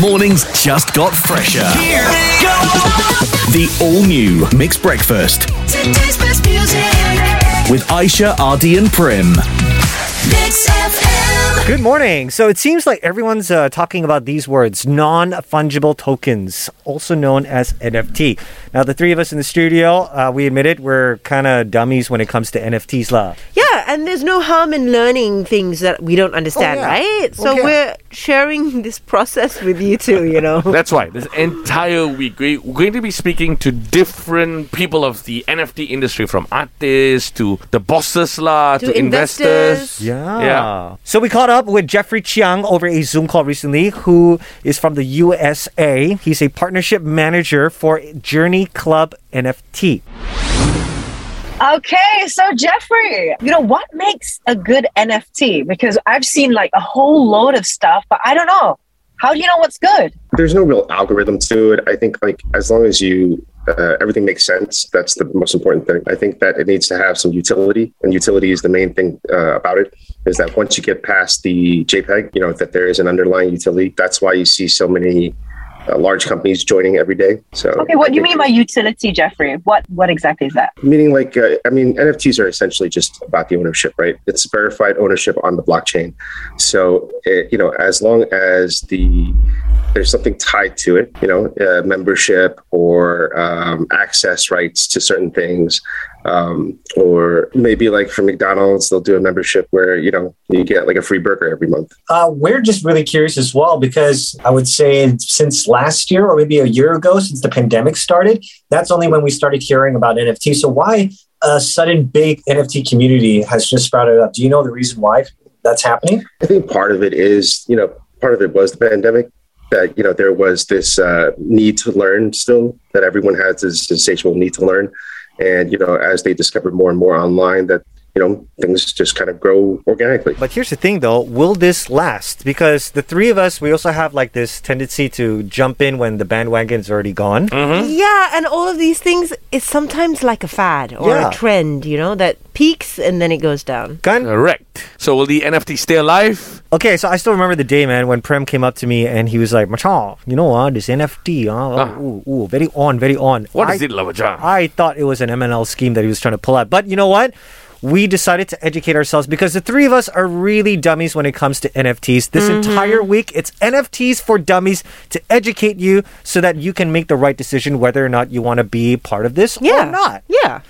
Mornings just got fresher. The all new Mixed Breakfast Today's best music. with Aishah, RD, and Prem. Mix FM. Good morning. So it seems like everyone's uh, talking about these words non fungible tokens, also known as NFT. Now, the three of us in the studio, uh, we admit it, we're kind of dummies when it comes to NFTs. La. Yeah, and there's no harm in learning things that we don't understand, oh, yeah. right? So Okay. we're sharing this process with you too, you know. That's why this entire week we- we're going to be speaking to different people of the NFT industry, from artists to the bosses lah, to, To investors. Yeah. Yeah. So we caught up with Jeffrey Chiang over a Zoom call recently, who is from the USA. He's a partnership manager for JRNY Club NFT. Okay, so Jeffrey, you know what makes a good NFT? Because I've seen like a whole load of stuff, but I don't know. How do you know what's good? there's no real algorithm to it. I think like as long as you uh, everything makes sense, that's the most important thing. I think that it needs to have some utility, and utility is the main thing uh, about it. Is that once you get past the JPEG, you know that there is an underlying utility. That's why you see so many uh, large companies joining every day. So Okay, what do you mean by utility, Jeffrey? What what exactly is that? meaning like uh, i mean nfts are essentially just about the ownership right it's verified ownership on the blockchain so it, you know as long as the there's something tied to it you know uh, membership or um, access rights to certain things um, or maybe like for mcdonald's they'll do a membership where you know you get like a free burger every month Uh, we're just really curious as well because I would say since last year or maybe a year ago, since the pandemic started, that's only when we started hearing about NFT. So why a sudden big NFT community has just sprouted up? Do you know the reason why that's happening? I think part of it is, you know, part of it was the pandemic. That you know there was this uh, need to learn still that everyone has this insatiable need to learn, and you know as they discovered more and more online that you know things just kind of grow organically. But here's the thing though, will this last? Because the three of us, we also have like this tendency to jump in when the bandwagon is already gone. Yeah, and all of these things is sometimes like a fad or Yeah. a trend, you know, that peaks and then it goes down. Gun? Correct. So will the NFT stay alive? Okay, so I still remember the day, man, when Prem came up to me and he was like, Macha, you know what, this NFT, uh, Ah. ooh, ooh, very on, very on. What I, is it, Lavaja? I thought it was an MLM scheme that he was trying to pull out. But you know what? We decided to educate ourselves because the three of us are really dummies when it comes to NFTs. This Mm-hmm. entire week, it's NFTs for dummies to educate you so that you can make the right decision whether or not you want to be part of this Yeah. or not. Yeah.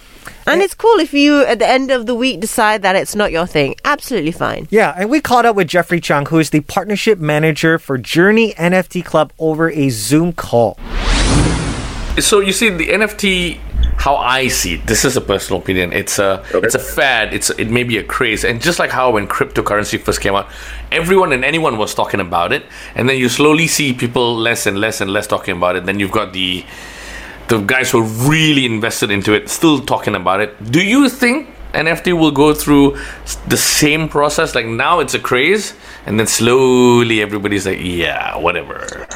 And it's cool if you, at the end of the week, decide that it's not your thing. Absolutely fine. Yeah, and we caught up with Jeffrey Chiang, who is the partnership manager for JRNY NFT Club over a Zoom call. So you see the NFT how I see it, this is a personal opinion. It's a Okay. it's a fad. It's it may be a craze, and just like how when cryptocurrency first came out, everyone and anyone was talking about it, and then you slowly see people less and less and less talking about it. Then you've got the the guys who are really invested into it still talking about it. Do you think NFT will go through the same process? Like now it's a craze, and then slowly everybody's like, yeah, whatever.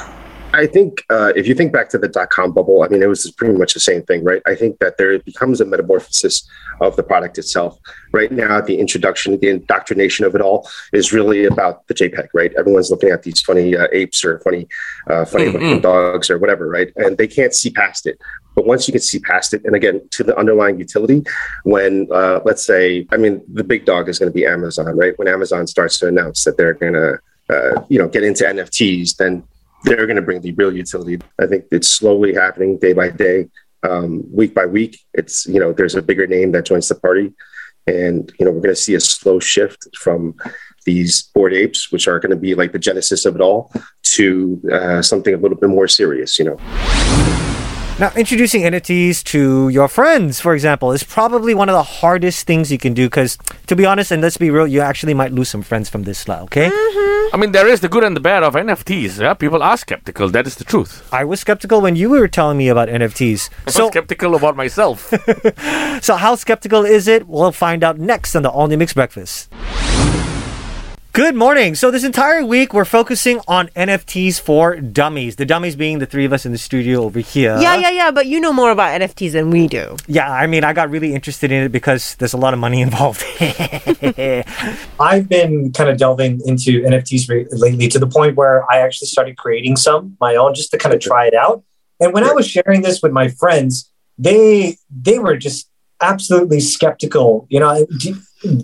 I think uh, if you think back to the dot com bubble, I mean, it was pretty much the same thing, right? I think that there becomes a metamorphosis of the product itself. Right now, the introduction, the indoctrination of it all is really about the JPEG, right? Everyone's looking at these funny uh, apes or funny, uh, funny looking dogs or whatever, right? And they can't see past it. But once you can see past it, and again, to the underlying utility, when uh, let's say, I mean, the big dog is going to be Amazon, right? When Amazon starts to announce that they're going to, uh, you know, get into NFTs, then they're going to bring the real utility. I think it's slowly happening day by day, um, week by week. It's you know there's a bigger name that joins the party, and you know we're going to see a slow shift from these Bored Apes, which are going to be like the genesis of it all, to uh, something a little bit more serious. You know. Now, introducing NFTs to your friends, for example, is probably one of the hardest things you can do because, to be honest, and let's be real, you actually might lose some friends from this lah, okay? I mean, there is the good and the bad of NFTs. Yeah, people are skeptical. That is the truth. I was skeptical when you were telling me about NFTs. I'm So, skeptical about myself. so how skeptical is it? We'll find out next on the All New Mix Breakfast. Good morning. So this entire week we're focusing on NFTs for dummies. The dummies being the three of us in the studio over here. Yeah, yeah, yeah. But you know more about NFTs than we do. Yeah, I mean, I got really interested in it because there's a lot of money involved. I've been kind of delving into NFTs re- lately to the point where I actually started creating some my own just to kind of try it out. And when I was sharing this with my friends, they they were just absolutely skeptical. You know, do,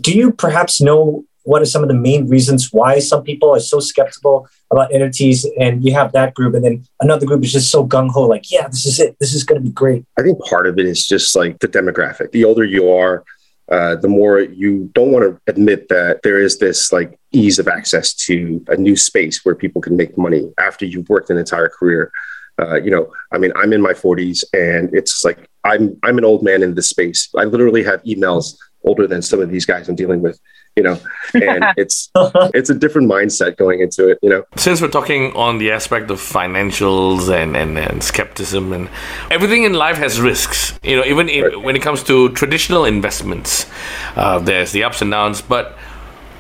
do you perhaps know what are some of the main reasons why some people are so skeptical about NFTs? And you have that group, and then another group is just so gung ho, like, yeah, this is it. This is going to be great. I think part of it is just like the demographic. The older you are, uh, the more you don't want to admit that there is this like ease of access to a new space where people can make money after you've worked an entire career. Uh, you know, I mean, I'm in my 40s, and it's like I'm I'm an old man in this space. I literally have emails older than some of these guys I'm dealing with. You know, and it's it's a different mindset going into it. You know, Since we're talking on the aspect of financials and, and, and skepticism and everything in life has risks, you know, even if, Right. when it comes to traditional investments, uh, there's the ups and downs. But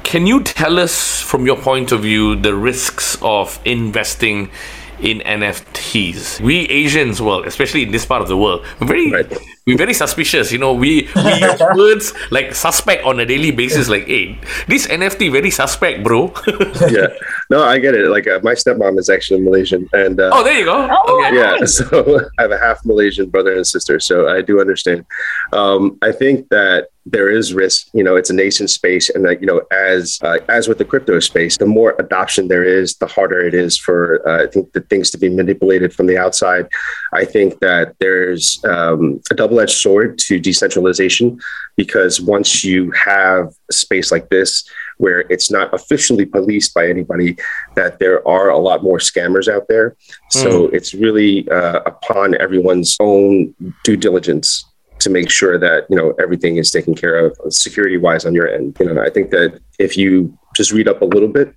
can you tell us, from your point of view, the risks of investing in NFTs? We Asians, well, especially in this part of the world, very Right. We're very suspicious. You know, we we use words like suspect on a daily basis. Like, hey, this NFT very suspect, bro. yeah. No, I get it. Like uh, my stepmom is actually Malaysian, and uh, oh, there you go. Oh, Okay. yeah so i have a half malaysian brother and sister so i do understand um, i think that there is risk you know it's a nascent space and that you know as uh, as with the crypto space the more adoption there is the harder it is for uh, i think the things to be manipulated from the outside i think that there's um, a double-edged sword to decentralization because once you have a space like this where it's not officially policed by anybody that there are a lot more scammers out there so it's really uh, upon everyone's own due diligence to make sure that you know everything is taken care of security wise on your end. You know, I think that if you just read up a little bit,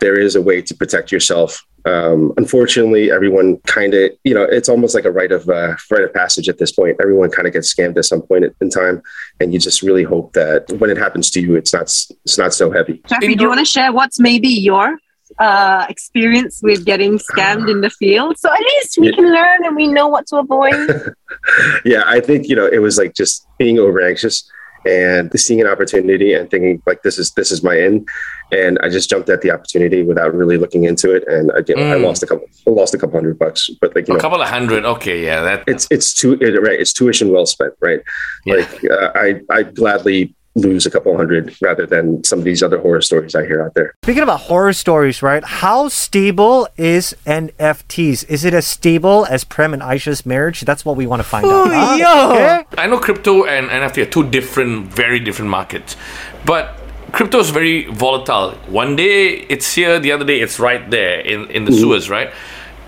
there is a way to protect yourself. Um, unfortunately, everyone kind of you know it's almost like a rite of uh, rite of passage at this point. Everyone kind of gets scammed at some point in time, and you just really hope that when it happens to you, it's not it's not so heavy. Jeffrey, do you want to share what's maybe your uh, experience with getting scammed in the field? So at least we Yeah. can learn and we know what to avoid. yeah, I think you know it was like just being over anxious and seeing an opportunity and thinking like this is this is my end, and I just jumped at the opportunity without really looking into it, and I, you know, I Mm. lost a couple I lost a couple hundred bucks, but like A know. couple of hundred. Okay, yeah, that. It's it's tu- it, right. It's tuition well spent, right? Yeah. Like uh, I I gladly lose a couple hundred rather than some of these other horror stories I hear out there. Speaking about horror stories, right? How stable is NFTs? Is it as stable as Prem and Aishah's marriage? That's what we want to find out. Oh, yo. Okay? I know crypto and NFT are two different, very different markets, but crypto is very volatile. One day it's here, the other day it's right there in in the mm-hmm. sewers, right?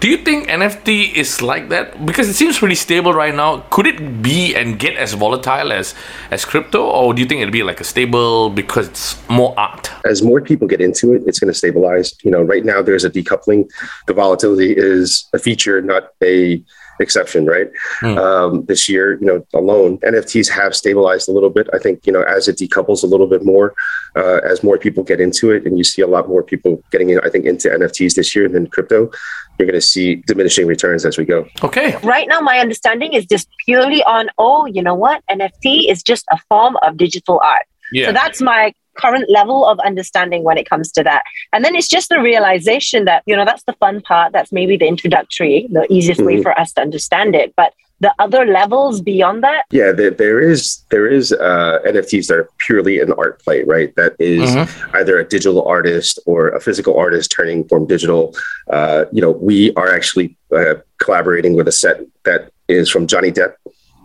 Do you think NFT is like that? Because it seems pretty stable right now. Could it be and get as volatile as as crypto, or do you think it'd be like a stable because it's more art? as more people get into it, it's going to stabilize. You know, right now there's a decoupling. The volatility is a feature, not a exception, right? Um, this year, you know, alone, NFTs have stabilized a little bit. I think, you know, as it decouples a little bit more, uh, as more people get into it, and you see a lot more people getting in, I think, into NFTs this year than crypto, you're going to see diminishing returns as we go. Okay. right now, my understanding is just purely on, oh, you know what? NFT is just a form of digital art. Yeah. So that's my current level of understanding when it comes to that. And then it's just the realization that, you know, that's the fun part. That's maybe the introductory, the easiest way Mhm. for us to understand it. But the other levels beyond that, Yeah, there, there is there is uh, NFTs that are purely an art play, right? That is Mhm. either a digital artist or a physical artist turning from digital. Uh, you know, we are actually uh, collaborating with a set that is from Johnny Depp.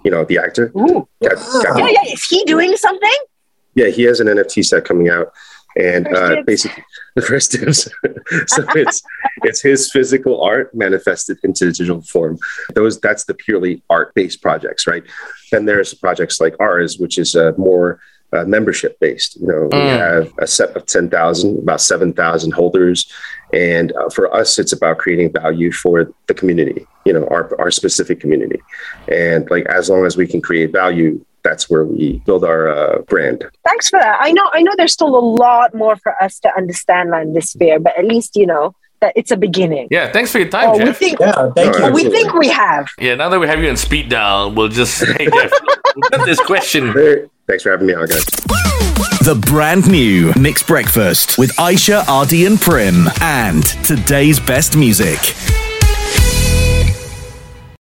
You know, the actor. ooh, Got- got- yeah, yeah, is he doing something? Yeah, he has an NFT set coming out, and uh, basically the first dibs. so it's it's his physical art manifested into digital form. Those that's the purely art based projects, right? Then there's projects like ours, which is uh, more uh, membership based. You know, we Mm. have a set of ten thousand, about seven thousand holders, and uh, for us, it's about creating value for the community. You know, our our specific community, and like as long as we can create value. That's where we build our uh, brand. Thanks for that. I know I know there's still a lot more for us to understand on this sphere, but at least you know that it's a beginning. Yeah, thanks for your time, Oh, we think Yeah, thank No, you. we think we have. Yeah, now that we have you on speed dial, we'll just hey Jeff, we've got this question. Hey, thanks for having me on, guys. The brand new Mixed Breakfast with Aishah, RD, and Prem, and today's best music.